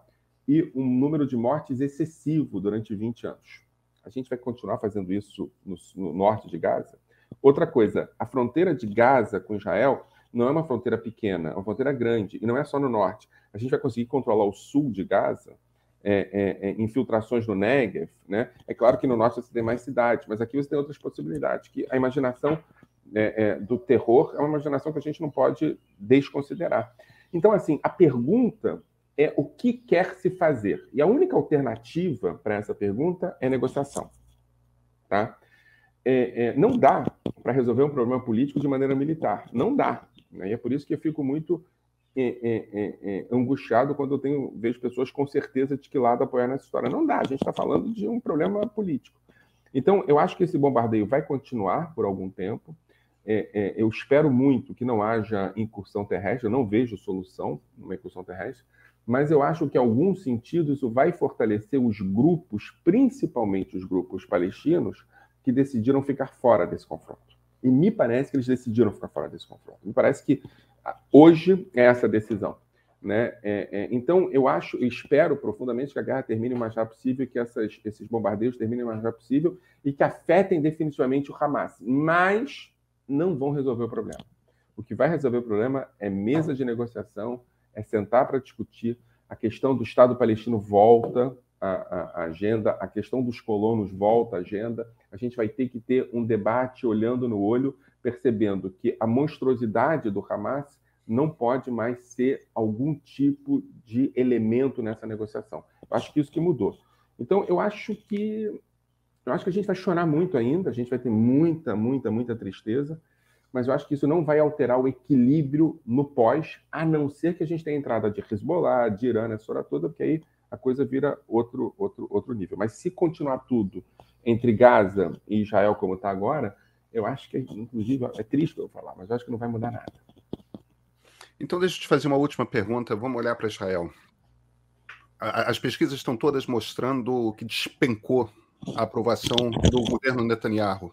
e um número de mortes excessivo durante 20 anos. A gente vai continuar fazendo isso no, no norte de Gaza? Outra coisa, a fronteira de Gaza com Israel não é uma fronteira pequena, é uma fronteira grande, e não é só no norte. A gente vai conseguir controlar o sul de Gaza, é, é, é, infiltrações no Negev, né? É claro que no norte você tem mais cidades, mas aqui você tem outras possibilidades, que a imaginação é, é, do terror é uma imaginação que a gente não pode desconsiderar. Então, assim, a pergunta é o que quer se fazer? E a única alternativa para essa pergunta é negociação. Tá? É, é, não dá para resolver um problema político de maneira militar. Não dá. Né? E é por isso que eu fico muito é, é, é, angustiado quando eu tenho, vejo pessoas com certeza de que lado apoiar nessa história. Não dá, a gente está falando de um problema político. Então, eu acho que esse bombardeio vai continuar por algum tempo. eu espero muito que não haja incursão terrestre, eu não vejo solução numa incursão terrestre, mas eu acho que, em algum sentido, isso vai fortalecer os grupos, principalmente os grupos palestinos, que decidiram ficar fora desse confronto. E me parece que eles decidiram ficar fora desse confronto. Me parece que ah, hoje é essa decisão. Né? É, é, então, eu acho, espero profundamente que a guerra termine o mais rápido possível, que essas, esses bombardeios terminem o mais rápido possível e que afetem definitivamente o Hamas. Mas não vão resolver o problema. O que vai resolver o problema é mesa de negociação, é sentar para discutir. A questão do Estado palestino volta à, agenda, a questão dos colonos volta à agenda. A gente vai ter que ter um debate olhando no olho, percebendo que a monstruosidade do Hamas não pode mais ser algum tipo de elemento nessa negociação. Eu acho que isso que mudou. Então, eu acho que eu acho que a gente vai chorar muito ainda, a gente vai ter muita, muita, muita tristeza, mas eu acho que isso não vai alterar o equilíbrio no pós, a não ser que a gente tenha entrada de Hezbollah, de Irã, essa história toda, porque aí a coisa vira outro, outro, outro nível. Mas se continuar tudo entre Gaza e Israel como está agora, eu acho que, inclusive, é triste eu falar, mas eu acho que não vai mudar nada. Então, deixa eu te fazer uma última pergunta. Vamos olhar para Israel. As pesquisas estão todas mostrando que despencou a aprovação do governo Netanyahu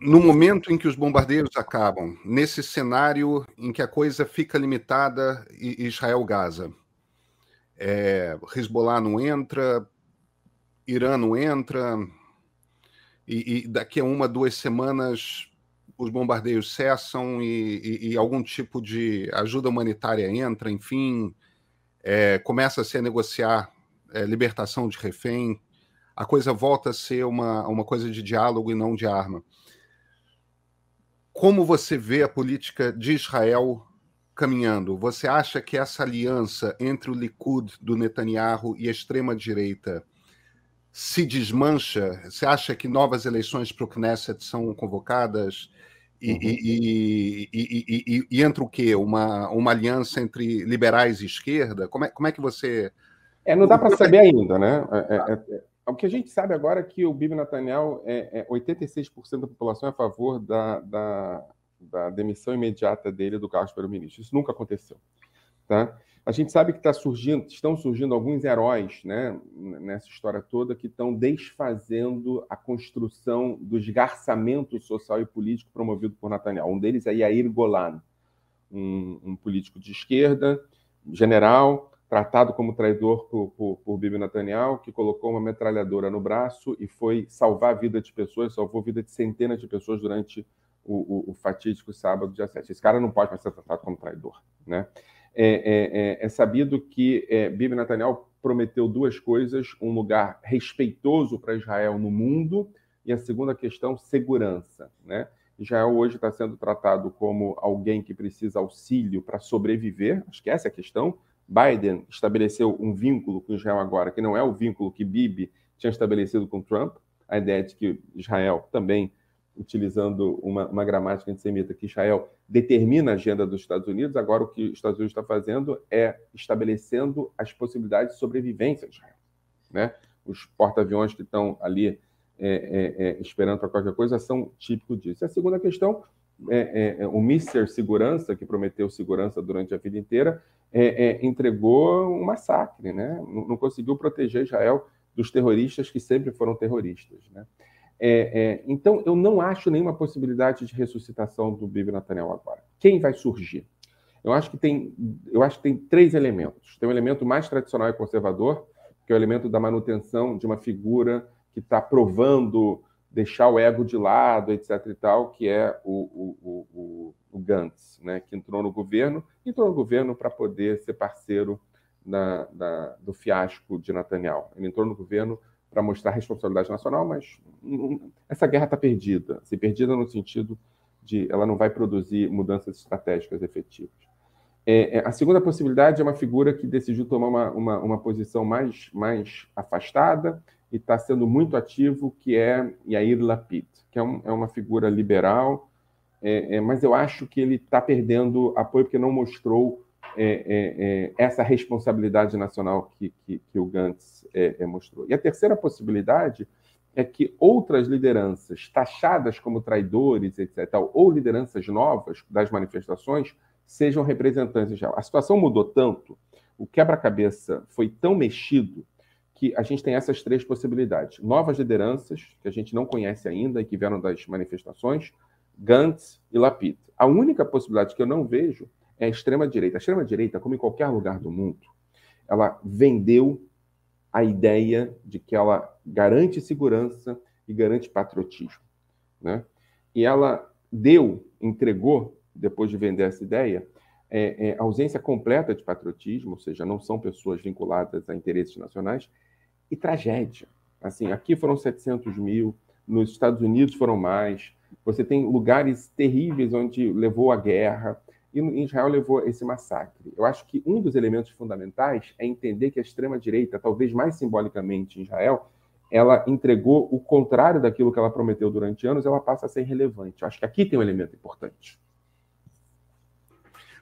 no momento em que os bombardeios acabam, nesse cenário em que a coisa fica limitada Israel-Gaza, é, Hezbollah não entra, Irã não entra, e, e, daqui a uma, duas semanas os bombardeios cessam e, e, e algum tipo de ajuda humanitária entra, enfim, é, começa-se a negociar é, libertação de refém, a coisa volta a ser uma, uma coisa de diálogo e não de arma. Como você vê a política de Israel caminhando? Você acha que essa aliança entre o Likud do Netanyahu e a extrema-direita se desmancha? Você acha que novas eleições para o Knesset são convocadas? E, uhum. e, e, e, entra o quê? Uma, uma aliança entre liberais e esquerda? Como é, como é que você. É, não dá para saber ainda, né? É, é, é, o que a gente sabe agora é que o Bibi Netanyahu, é, é 86% da população é a favor da, da, da demissão imediata dele do cargo de primeiro-ministro. Isso nunca aconteceu. Tá? A gente sabe que tá surgindo, estão surgindo alguns heróis né, nessa história toda que estão desfazendo a construção do esgarçamento social e político promovido por Netanyahu. Um deles é Yair Golan, um, um político de esquerda, general, tratado como traidor por, por, por Bibi Netanyahu, que colocou uma metralhadora no braço e foi salvar a vida de pessoas, salvou a vida de centenas de pessoas durante o, o, o fatídico sábado, dia 7. Esse cara não pode mais ser tratado como traidor. Né? É, é, é, é sabido que é, Bibi Netanyahu prometeu duas coisas: um lugar respeitoso para Israel no mundo, e a segunda questão, segurança. Né? Israel hoje está sendo tratado como alguém que precisa auxílio para sobreviver, acho que essa é a questão Biden estabeleceu um vínculo com Israel agora, que não é o vínculo que Bibi tinha estabelecido com Trump, a ideia de que Israel também, utilizando uma, uma gramática antissemita, que Israel determina a agenda dos Estados Unidos, agora o que os Estados Unidos está fazendo é estabelecendo as possibilidades de sobrevivência de Israel. Né? Os porta-aviões que estão ali é, é, é, esperando para qualquer coisa são típicos disso. E a segunda questão é, é, é, o Mister Segurança, que prometeu segurança durante a vida inteira, é, é, entregou um massacre, né? Não, não, conseguiu proteger Israel dos terroristas que sempre foram terroristas, né? É, então, eu não acho nenhuma possibilidade de ressuscitação do Bibi Netanyahu agora. Quem vai surgir? Eu acho que tem, eu acho que tem três elementos. Tem um elemento mais tradicional e conservador, que é o elemento da manutenção de uma figura que está provando deixar o ego de lado, etc. e tal, que é o, o, o, o Gantz, né, que entrou no governo, entrou no governo para poder ser parceiro da, da, do fiasco de Netanyahu. Ele entrou no governo para mostrar responsabilidade nacional, mas essa guerra está perdida. Se assim, perdida no sentido de ela não vai produzir mudanças estratégicas efetivas. É, é, a segunda possibilidade é uma figura que decidiu tomar uma, uma, uma posição mais, mais afastada e está sendo muito ativo, que é Yair Lapid, que é, um, é uma figura liberal, é, é, mas eu acho que ele está perdendo apoio porque não mostrou é, é, é, essa responsabilidade nacional que, que, que o Gantz mostrou. E a terceira possibilidade é que outras lideranças taxadas como traidores, etc., ou lideranças novas das manifestações, sejam representantes já. A situação mudou tanto, o quebra-cabeça foi tão mexido que a gente tem essas três possibilidades. Novas lideranças, que a gente não conhece ainda e que vieram das manifestações, Gantz e Lapid. A única possibilidade que eu não vejo é a extrema-direita. A extrema-direita, como em qualquer lugar do mundo, ela vendeu a ideia de que ela garante segurança e garante patriotismo. Né? E ela deu, entregou, depois de vender essa ideia, é, é, ausência completa de patriotismo, ou seja, não são pessoas vinculadas a interesses nacionais, e tragédia. Assim, aqui foram 700 mil, nos Estados Unidos foram mais. Você tem lugares terríveis onde levou a guerra, e em Israel levou esse massacre. Eu acho que um dos elementos fundamentais é entender que a extrema-direita, talvez mais simbolicamente em Israel, ela entregou o contrário daquilo que ela prometeu durante anos, ela passa a ser irrelevante. Eu acho que aqui tem um elemento importante.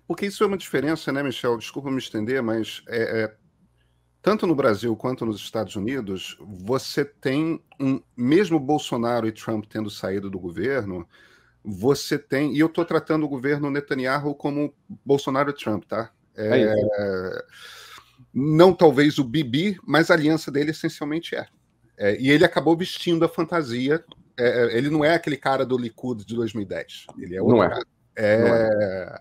Porque isso é uma diferença, né, Michel? Desculpa me estender, mas é, é, tanto no Brasil quanto nos Estados Unidos, você tem um mesmo Bolsonaro e Trump tendo saído do governo, você tem e eu estou tratando o governo Netanyahu como Bolsonaro e Trump, tá? É, é não talvez o Bibi, mas a aliança dele essencialmente é. é e ele acabou vestindo a fantasia. É, é, ele não é aquele cara do Likud de 2010. Ele é outro não é. cara. É... Não é.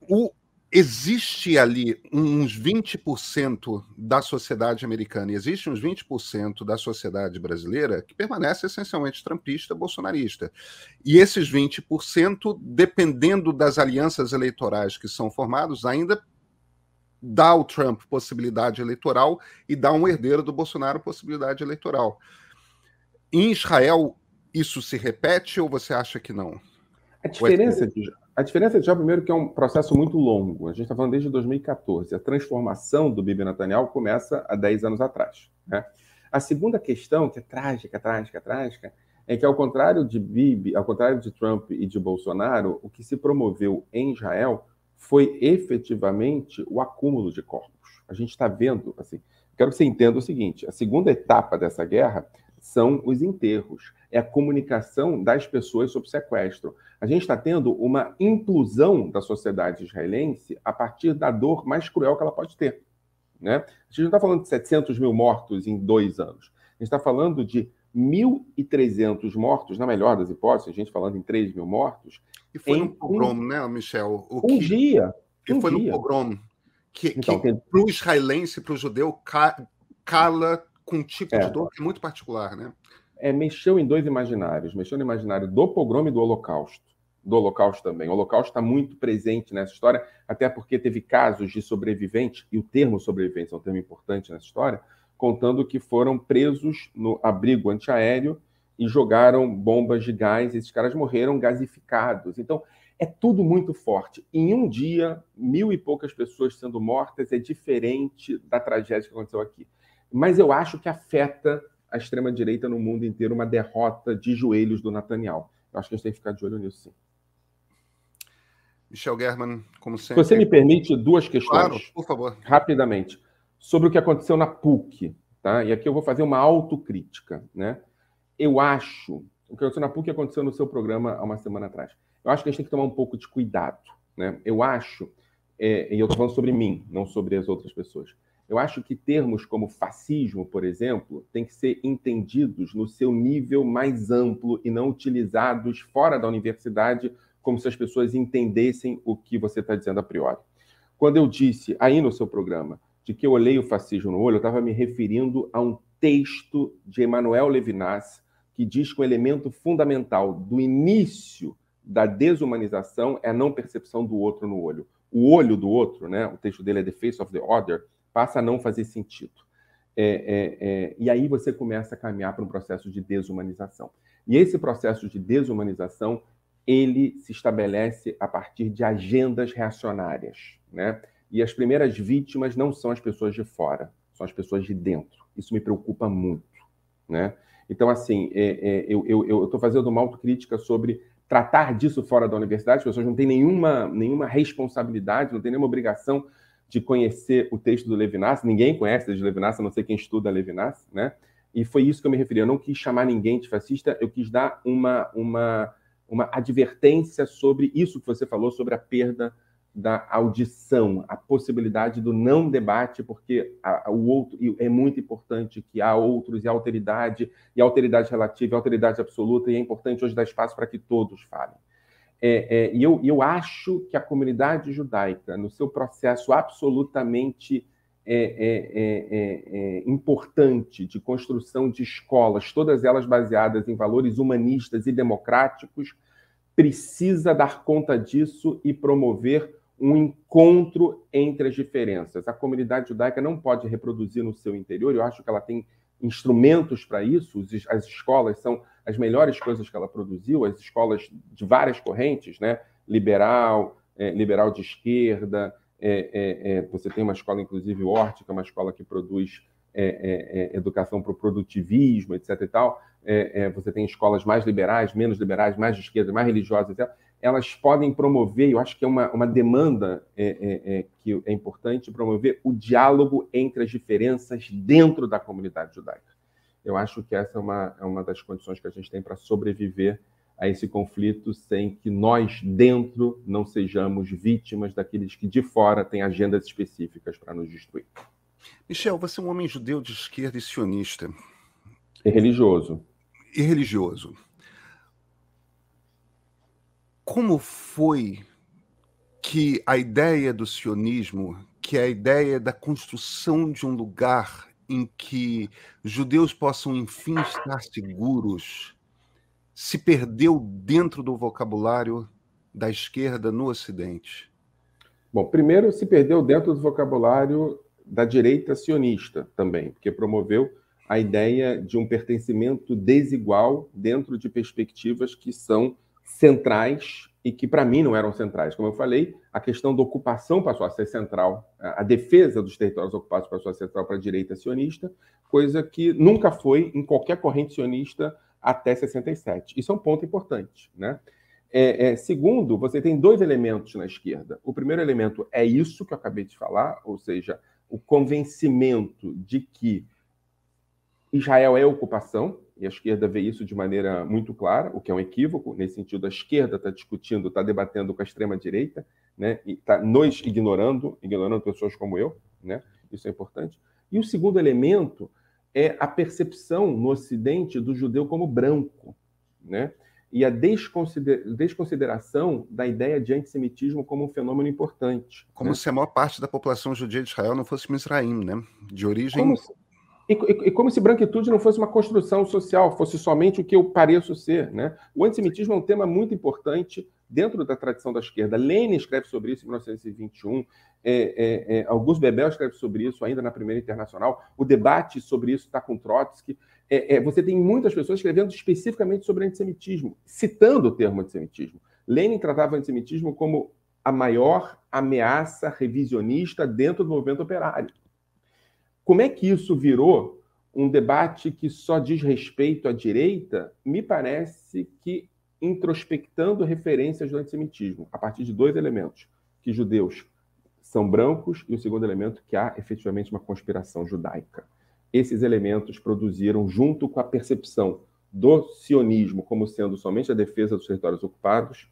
O, existe ali uns 20% da sociedade americana e existe uns 20% da sociedade brasileira que permanece essencialmente trampista, bolsonarista. E esses 20%, dependendo das alianças eleitorais que são formadas, ainda dá ao Trump possibilidade eleitoral e dá um herdeiro do Bolsonaro possibilidade eleitoral. Em Israel, isso se repete ou você acha que não? A diferença, de, a diferença de já, primeiro, que é um processo muito longo. A gente está falando desde 2014. A transformação do Bibi Netanyahu começa há 10 anos atrás. Né? A segunda questão, que é trágica, trágica, trágica, é que, ao contrário de Bibi, ao contrário de Trump e de Bolsonaro, o que se promoveu em Israel foi efetivamente o acúmulo de corpos. A gente está vendo, assim, quero que você entenda o seguinte: a segunda etapa dessa guerra são os enterros, é a comunicação das pessoas sob sequestro. A gente está tendo uma inclusão da sociedade israelense a partir da dor mais cruel que ela pode ter. Né? A gente não está falando de 700 mil mortos em dois anos. A gente está falando de 1.300 mortos, na melhor das hipóteses, a gente falando em 3 mil mortos. E foi no pogrom, um... né, Michel? O um que... dia. E um foi dia. no pogrom que, então, que tem... para o israelense, para o judeu, cala com um tipo é. de dor que é muito particular, né? É, mexeu em dois imaginários. Mexeu no imaginário do pogrom e do holocausto. Do holocausto também. O holocausto está muito presente nessa história, até porque teve casos de sobreviventes, e o termo sobrevivente é um termo importante nessa história, contando que foram presos no abrigo antiaéreo e jogaram bombas de gás, e esses caras morreram gasificados. Então, é tudo muito forte. Em um dia, mil e poucas pessoas sendo mortas é diferente da tragédia que aconteceu aqui mas eu acho que afeta a extrema-direita no mundo inteiro uma derrota de joelhos do Netanyahu. Eu acho que a gente tem que ficar de olho nisso, sim. Michel German, como sempre. Você me permite duas questões? Claro, por favor. Rapidamente. Sobre o que aconteceu na PUC. Tá? E aqui eu vou fazer uma autocrítica. Né? Eu acho. O que aconteceu na PUC aconteceu no seu programa há uma semana atrás. Eu acho que a gente tem que tomar um pouco de cuidado. Né? Eu acho. É, e eu estou falando sobre mim, não sobre as outras pessoas. Eu acho que termos como fascismo, por exemplo, têm que ser entendidos no seu nível mais amplo e não utilizados fora da universidade como se as pessoas entendessem o que você está dizendo a priori. Quando eu disse aí no seu programa de que eu olhei o fascismo no olho, eu estava me referindo a um texto de Emmanuel Levinas, que diz que o elemento fundamental do início da desumanização é a não percepção do outro no olho. O olho do outro, né? o texto dele é The Face of the Other, passa a não fazer sentido. É, é, é, e aí você começa a caminhar para um processo de desumanização. E esse processo de desumanização ele se estabelece a partir de agendas reacionárias, né? E as primeiras vítimas não são as pessoas de fora, são as pessoas de dentro. Isso me preocupa muito, né? Então, assim, é, é, eu estou fazendo uma autocrítica sobre tratar disso fora da universidade. As pessoas não têm nenhuma, nenhuma responsabilidade, não têm nenhuma obrigação de conhecer o texto do Levinas. Ninguém conhece o texto do Levinas, a não ser quem estuda Levinas, né? E foi isso que eu me referi. Eu não quis chamar ninguém de fascista, eu quis dar uma, uma, uma advertência sobre isso que você falou, sobre a perda da audição, a possibilidade do não debate, porque a, a, o outro é muito importante que há outros e alteridade, e alteridade relativa, e alteridade absoluta, e é importante hoje dar espaço para que todos falem. É, é, e eu, eu acho que a comunidade judaica, no seu processo absolutamente é é, é, é, importante de construção de escolas, todas elas baseadas em valores humanistas e democráticos, precisa dar conta disso e promover um encontro entre as diferenças. A comunidade judaica não pode reproduzir no seu interior, eu acho que ela tem instrumentos para isso, as escolas são as melhores coisas que ela produziu, as escolas de várias correntes, né? liberal, é, liberal de esquerda, é, é, é, você tem uma escola, inclusive, Hort, que é uma escola que produz é, é, educação para o produtivismo, etc. e tal. você tem escolas mais liberais, menos liberais, mais de esquerda, mais religiosas, etc. Elas podem promover, eu acho que é uma, uma demanda que é importante, promover o diálogo entre as diferenças dentro da comunidade judaica. Eu acho que essa é uma, é uma das condições que a gente tem para sobreviver a esse conflito sem que nós, dentro, não sejamos vítimas daqueles que de fora têm agendas específicas para nos destruir. Michel, você é um homem judeu de esquerda e sionista. E religioso. E religioso. Como foi que a ideia do sionismo, que é a ideia da construção de um lugar em que judeus possam enfim estar seguros, se perdeu dentro do vocabulário da esquerda no Ocidente? Bom, primeiro se perdeu dentro do vocabulário da direita sionista também, porque promoveu a ideia de um pertencimento desigual dentro de perspectivas que são centrais e que para mim não eram centrais. Como eu falei, a questão da ocupação passou a ser central, a defesa dos territórios ocupados passou a ser central para a direita sionista, coisa que nunca foi em qualquer corrente sionista até 67. Isso é um ponto importante. Né? É, é, segundo, você tem dois elementos na esquerda. O primeiro elemento é isso que eu acabei de falar, ou seja, o convencimento de que Israel é ocupação, e a esquerda vê isso de maneira muito clara, o que é um equívoco. Nesse sentido, a esquerda está discutindo, está debatendo com a extrema-direita, né? e está nos ignorando, ignorando pessoas como eu. Né? Isso é importante. E o segundo elemento é a percepção no Ocidente do judeu como branco, né? E a desconsider desconsideração da ideia de antissemitismo como um fenômeno importante. Como né? se a maior parte da população judia de Israel não fosse Misraim, né? De origem. Como e, e, e, como se branquitude não fosse uma construção social, fosse somente o que eu pareço ser, né? O antissemitismo é um tema muito importante dentro da tradição da esquerda. Lenin escreve sobre isso em 1921, é, é, é, Augusto Bebel escreve sobre isso ainda na Primeira Internacional, o debate sobre isso está com Trotsky. É, é, você tem muitas pessoas escrevendo especificamente sobre antissemitismo, citando o termo antissemitismo. Lenin tratava o antissemitismo como a maior ameaça revisionista dentro do movimento operário. Como é que isso virou um debate que só diz respeito à direita? Me parece que introspectando referências do antissemitismo, a partir de dois elementos: que judeus são brancos e o segundo elemento, que há efetivamente uma conspiração judaica. Esses elementos produziram, junto com a percepção do sionismo como sendo somente a defesa dos territórios ocupados,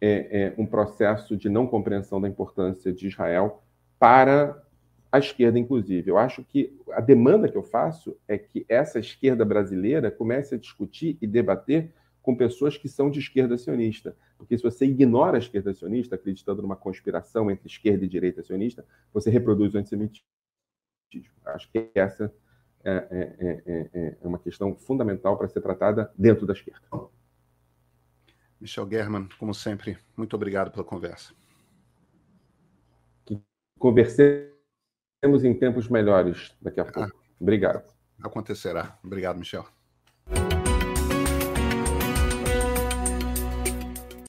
é, é um processo de não compreensão da importância de Israel para a esquerda, inclusive. Eu acho que a demanda que eu faço é que essa esquerda brasileira comece a discutir e debater com pessoas que são de esquerda sionista. Porque se você ignora a esquerda sionista, acreditando numa conspiração entre esquerda e direita sionista, você reproduz o antissemitismo. Acho que essa é, é, é, é, é uma questão fundamental para ser tratada dentro da esquerda. Michel German, como sempre, muito obrigado pela conversa. Conversei temos em tempos melhores daqui a pouco. Ah. Obrigado. Acontecerá. Obrigado, Michel.